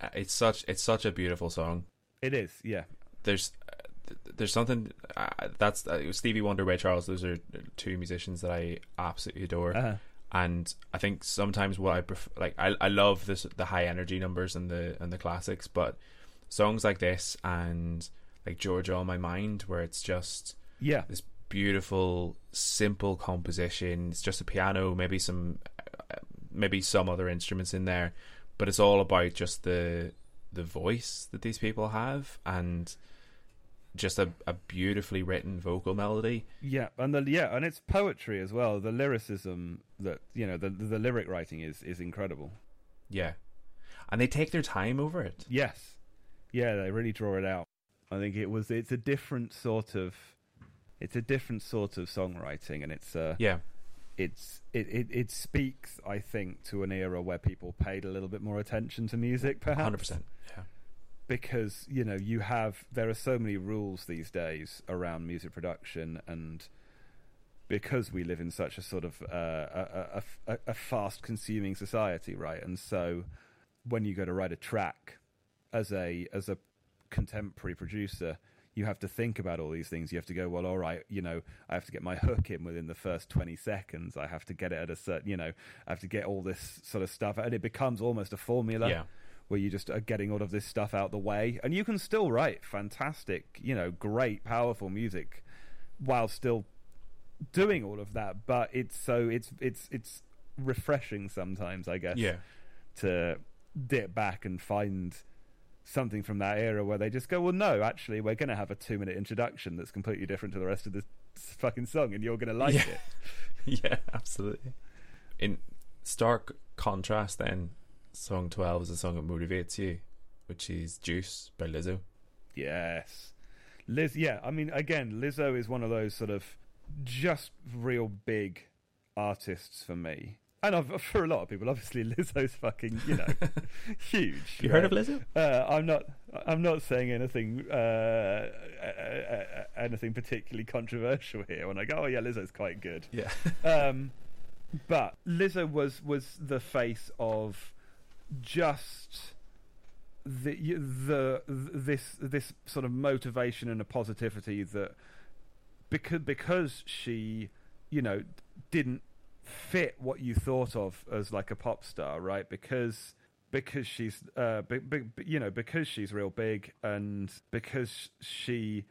Uh, It's such it's such a beautiful song. It is, yeah, There's uh, there's something uh, that's uh, Stevie Wonder, Ray Charles. Those are two musicians that I absolutely adore. uh, and I think sometimes what I prefer, like I I love this the high energy numbers and the and the classics, but songs like this and like Georgia on My Mind, where it's just yeah, this beautiful simple composition. It's just a piano, maybe some maybe some other instruments in there, but it's all about just the the voice that these people have and just a, a beautifully written vocal melody. yeah, and the yeah, and it's poetry as well. The lyricism that you know, the the lyric writing is is incredible. Yeah. And they take their time over it. Yes. Yeah, they really draw it out. I think it was it's a different sort of it's a different sort of songwriting and it's uh Yeah. It's it, it it speaks I think to an era where people paid a little bit more attention to music perhaps 100%. Yeah. because you know you have there are so many rules these days around music production and because we live in such a sort of uh, a, a, a, a fast consuming society right and so when you go to write a track as a as a contemporary producer you have to think about all these things. You have to go well all right you know i have to get my hook in within the first 20 seconds. I have to get it at a certain you know i have to get all this sort of stuff. And it becomes almost a formula Yeah. where you just are getting all of this stuff out the way. And you can still write fantastic you know great powerful music while still doing all of that. But it's so it's it's it's refreshing sometimes i guess Yeah. to dip back and find something from that era where they just go well no actually we're going to have a 2 minute introduction that's completely different to the rest of this fucking song and you're going to like Yeah. it (laughs) yeah, absolutely. In stark contrast, then, song 12 is a song that motivates you, which is Juice by Lizzo. Yes. Liz, yeah, I mean, again, Lizzo is one of those sort of just real big artists for me. And I've, (laughs) for a lot of people, obviously, (laughs) Lizzo's fucking, you know, (laughs) huge. You heard of right? Lizzo? Uh, I'm not. I'm not saying anything. Uh, uh, uh, anything particularly controversial here. When I go, oh yeah, Lizzo's quite good. Yeah. Um, but Lizzo was was the face of just the the this this sort of motivation and a positivity that because because she you know didn't fit what you thought of as like a pop star right? Because because she's uh be, be, you know because she's real big and because she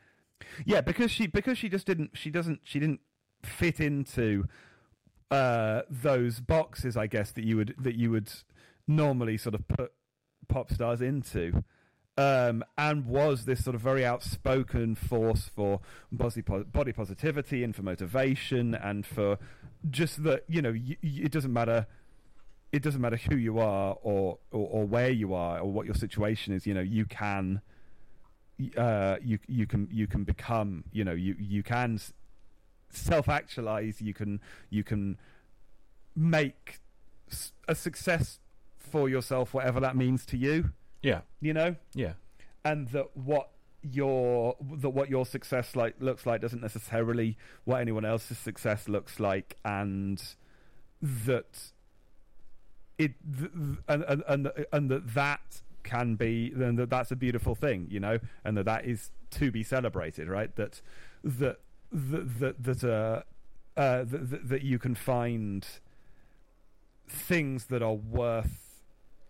yeah because she because she just didn't she doesn't she didn't fit into uh those boxes i guess that you would that you would normally sort of put pop stars into um, and was this sort of very outspoken force for body, body positivity and for motivation and for just that you know y- it doesn't matter it doesn't matter who you are or, or or where you are or what your situation is you know you can uh you you can you can become you know you you can self actualize you can you can make a success for yourself whatever that means to you Yeah. you know Yeah. and that what your that what your success like looks like doesn't necessarily what anyone else's success looks like and that it th- th- and and and, and that that can be then that that's a beautiful thing you know and that that is to be celebrated right that that that that, that uh uh, that, that, that you can find things that are worth,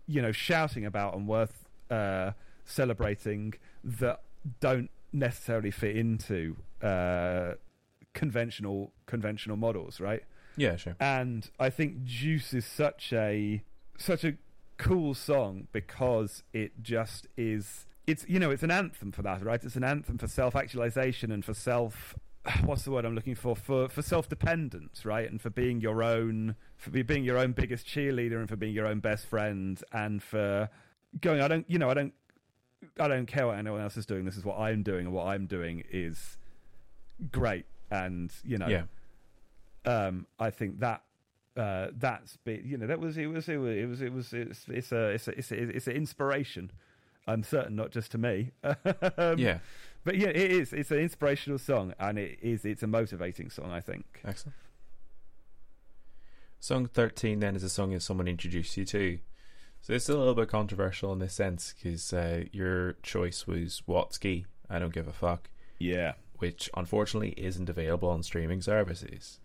you know, shouting about and worth uh, celebrating that don't necessarily fit into uh, conventional conventional models, right? Yeah, sure. and I think Juice is such a such a cool song because it just is it's you know it's an anthem for that right it's an anthem for self actualization and for self (sighs) what's the word I'm looking for for for self dependence right and for being your own for being your own biggest cheerleader and for being your own best friend and for going I don't you know I don't I don't care what anyone else is doing this is what I'm doing and what I'm doing is great, and you know, Yeah. um, I think that uh, that's been, you know that was it was it was it was it was it's, it's a it's a, it's a, it's an inspiration. I'm certain, not just to me. (laughs) um, yeah. but yeah, it is. It's an inspirational song, and it is. It's a motivating song. I think. Excellent. Song 13 then is a song that someone introduced you to. So it's a little bit controversial in this sense because uh, your choice was Watsky, I Don't Give a Fuck, Yeah. which unfortunately isn't available on streaming services.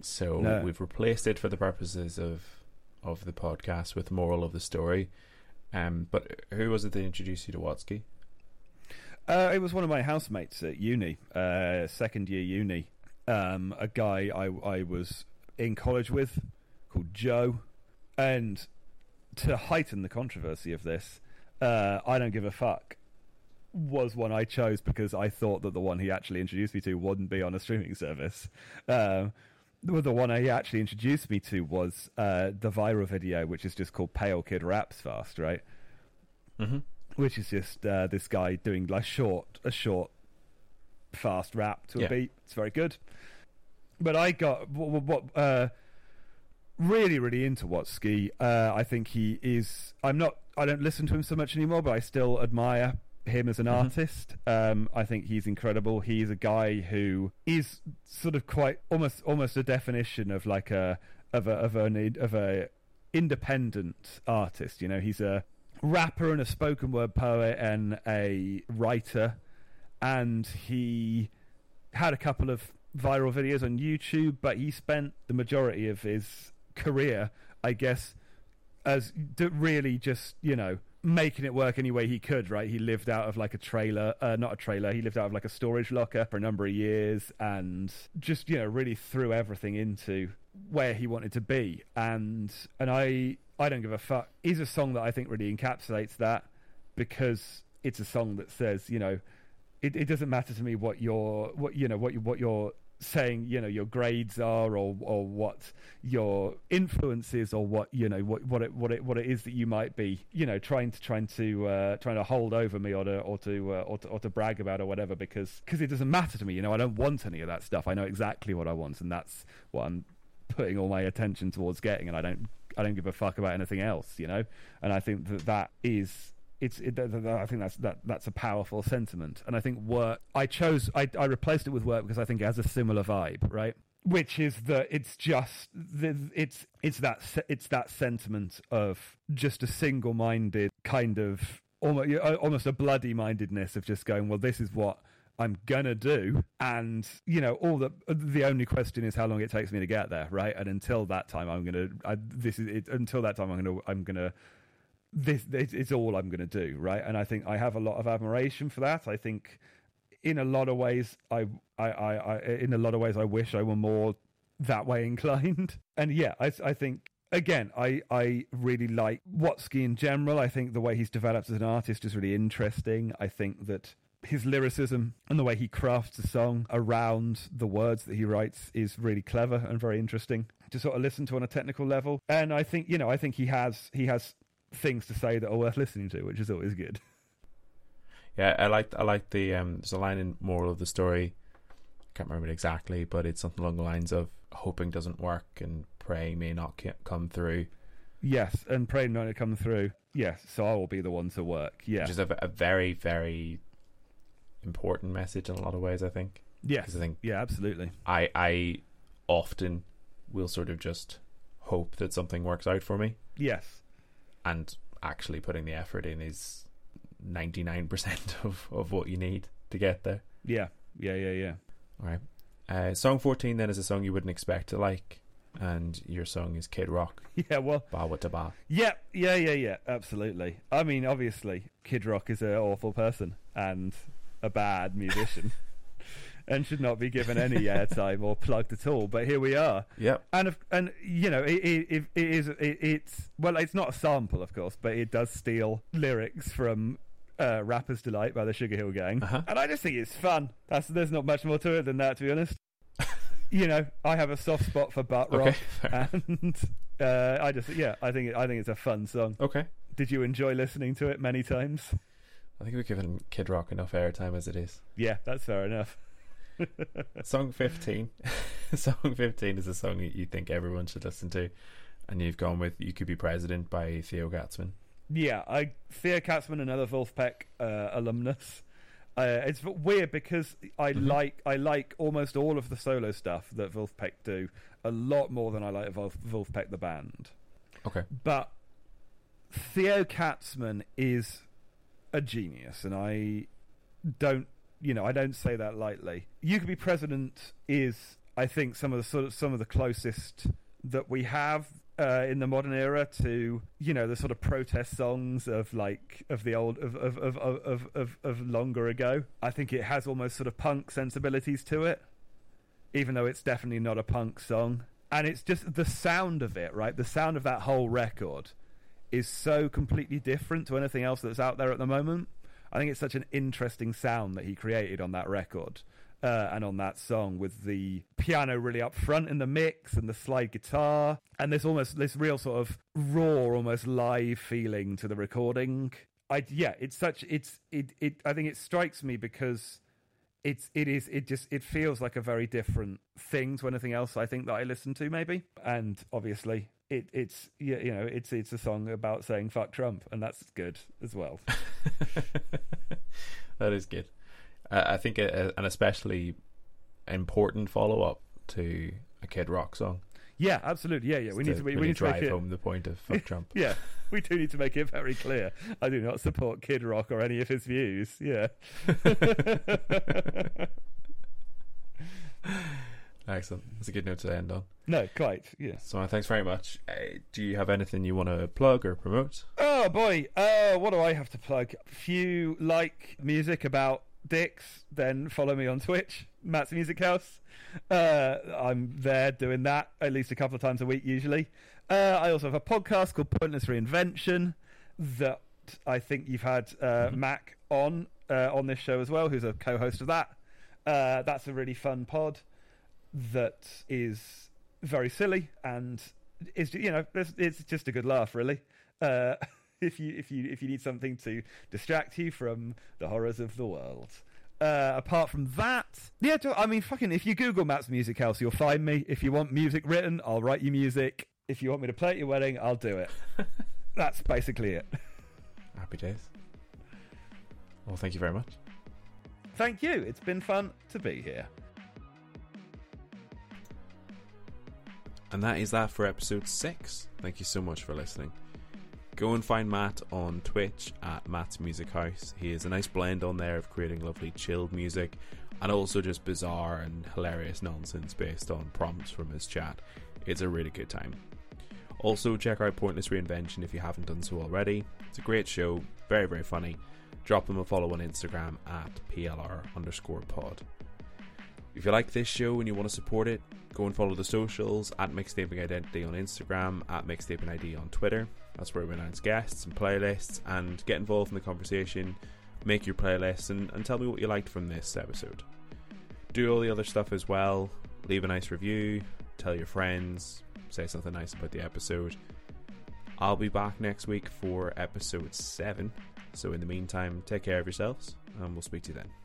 So No. we've replaced it for the purposes of of the podcast with Moral of the Story. Um, but who was it that introduced you to Watsky? Uh, it was one of my housemates at uni, uh, second year uni. Um, a guy I, I was in college with called Joe. And to heighten the controversy of this, uh, I Don't Give a Fuck was one I chose because I thought that the one he actually introduced me to wouldn't be on a streaming service. Um, the one he actually introduced me to was uh, the viral video, which is just called Pale Kid Raps Fast, right? Mm-hmm. which is just uh, this guy doing like short a short fast rap to a Yeah. beat it's very good but i got what, what uh really really into watsky. Uh i think he is i'm not i don't listen to him so much anymore but i still admire him as an Mhm. artist. Um i think he's incredible. He's a guy who is sort of quite almost almost a definition of like a of a of an of a independent artist. You know he's a rapper and a spoken word poet and a writer. And he had a couple of viral videos on YouTube but he spent the majority of his career I guess as really just you know making it work any way he could right? He lived out of like a trailer uh, not a trailer he lived out of like a storage locker for a number of years and just you know really threw everything into where he wanted to be. And and I I don't give a fuck. Is a song that I think really encapsulates that because it's a song that says you know it, it doesn't matter to me what your what you know what you what you're saying you know your grades are or or what your influence is or what you know what what it what it what it is that you might be you know trying to trying to uh, trying to hold over me or to or to uh, or to, or to brag about or whatever because because it doesn't matter to me you know I don't want any of that stuff. I know exactly what I want and that's what I'm putting all my attention towards getting and I don't I don't give a fuck about anything else you know? And I think that that is it's it, I think that's that that's a powerful sentiment, and I think work. I chose I I replaced it with work because I think it has a similar vibe, right? Which is that it's just it's it's that it's that sentiment of just a single-minded kind of almost uh, almost a bloody mindedness of just going, well, this is what I'm gonna do, and you know, all the the only question is how long it takes me to get there, right? And until that time, I'm gonna I, this is it, until that time, I'm gonna I'm gonna this it's, it's all I'm going to do, right? And I think I have a lot of admiration for that. I think in a lot of ways, I, I, I, I in a lot of ways, I wish I were more that way (laughs) inclined. And yeah, I, I think again, I, I really like Watsky in general. I think the way he's developed as an artist is really interesting. I think that his lyricism and the way he crafts a song around the words that he writes is really clever and very interesting to sort of listen to on a technical level. And I think, you know, I think he has he has things to say that are worth listening to, which is always good. (laughs) Yeah, I like I like the um. There's a line in moral of the story. I can't remember it exactly, but it's something along the lines of hoping doesn't work and praying may not come through, Yes, and pray not to come through. Yes, so I will be the one to work. Yeah, which is a, a very very important message in a lot of ways. I think yes, because I think yeah, absolutely. I I often will sort of just hope that something works out for me, Yes, and actually putting the effort in is ninety nine percent (laughs) of of what you need to get there. yeah, yeah, yeah, yeah. All right. Uh, song 14 then is a song you wouldn't expect to like, and your song is Kid Rock, (laughs) Yeah, well, Bawitdaba. yeah, yeah, yeah, yeah, absolutely. I mean, obviously, Kid Rock is an awful person and a bad musician. (laughs) And should not be given any (laughs) airtime or plugged at all. But here we are, Yep. and if, and you know it, it, it, it is it, it's well it's not a sample of course but it does steal lyrics from uh, Rapper's Delight by the Sugarhill Gang Uh-huh. and I just think it's fun that's there's not much more to it than that to be honest (laughs) you know I have a soft spot for butt rock Okay. and uh, I just yeah I think I think it's a fun song okay. did you enjoy listening to it many times I think we've given Kid Rock enough airtime as it is. yeah that's fair enough (laughs) song 15. (laughs) song 15 is a song that you think everyone should listen to. And you've gone with You Could Be President by Theo Katzman. Yeah, I Theo Katzman, another Vulfpeck uh, alumnus. Uh, it's weird because I Mhm. like I like almost all of the solo stuff that Vulfpeck do a lot more than I like Vulf- Vulfpeck the band. Okay. But Theo Katzman is a genius, and I don't, you know, I don't say that lightly. You could be president is, I think, some of the sort of some of the closest that we have uh, in the modern era to, you know, the sort of protest songs of like of the old of of of of of, of, of longer ago. I think it has almost sort of punk sensibilities to it, even though it's definitely not a punk song. And it's just the sound of it, right? The sound of that whole record is so completely different to anything else that's out there at the moment. I think it's such an interesting sound that he created on that record uh, and on that song with the piano really up front in the mix and the slide guitar and this almost this real sort of raw, almost live feeling to the recording. I yeah, it's such it's it it. I think it strikes me because it's it is it just it feels like a very different thing to anything else I think that I listen to maybe and obviously it it's you know it's it's a song about saying fuck Trump and that's good as well. (laughs) (laughs) that is good. Uh, I think a, a- an especially important follow up to a Kid Rock song. Yeah, absolutely. Yeah, yeah. We need to we, really need to drive home the point of fuck (laughs) Trump. Yeah, we do need to make it very clear. I do not support Kid Rock or any of his views. Yeah. (laughs) Excellent. That's a good note to end on. no, quite. Yeah. So thanks very much. Uh, do you have anything you want to plug or promote? Oh boy, uh, what do I have to plug? If you like music about dicks, then follow me on Twitch, Matt's Music House. Uh, I'm there doing that at least a couple of times a week usually. Uh, I also have a podcast called Pointless Reinvention that I think you've had uh, Mhm. Mac on uh, on this show as well, who's a co-host of that. Uh, that's a really fun pod that is very silly and is you know it's, it's just a good laugh really. Uh, (laughs) if you if you if you need something to distract you from the horrors of the world. Uh, apart from that, yeah, I mean, fucking, if you Google Matt's Music House, you'll find me. If you want music written, I'll write you music. If you want me to play at your wedding, I'll do it. (laughs) That's basically it. Happy days. Well, thank you very much. Thank you. It's been fun to be here. And that is that for episode six. Thank you so much for listening. Go and find Matt on Twitch at Matt's Music House. He has a nice blend on there of creating lovely chilled music and also just bizarre and hilarious nonsense based on prompts from his chat. It's a really good time. Also, check out Pointless Reinvention if you haven't done so already. It's a great show, very, very funny. Drop them a follow on Instagram at PLR underscore pod. If you like this show and you want to support it, go and follow the socials at Mixtaping Identity on Instagram, at Mixtaping ID on Twitter. That's where we announce guests and playlists and get involved in the conversation, make your playlists, and, and tell me what you liked from this episode. Do all the other stuff as well. Leave a nice review, tell your friends, say something nice about the episode. I'll be back next week for episode 7. So, in the meantime, take care of yourselves, and we'll speak to you then.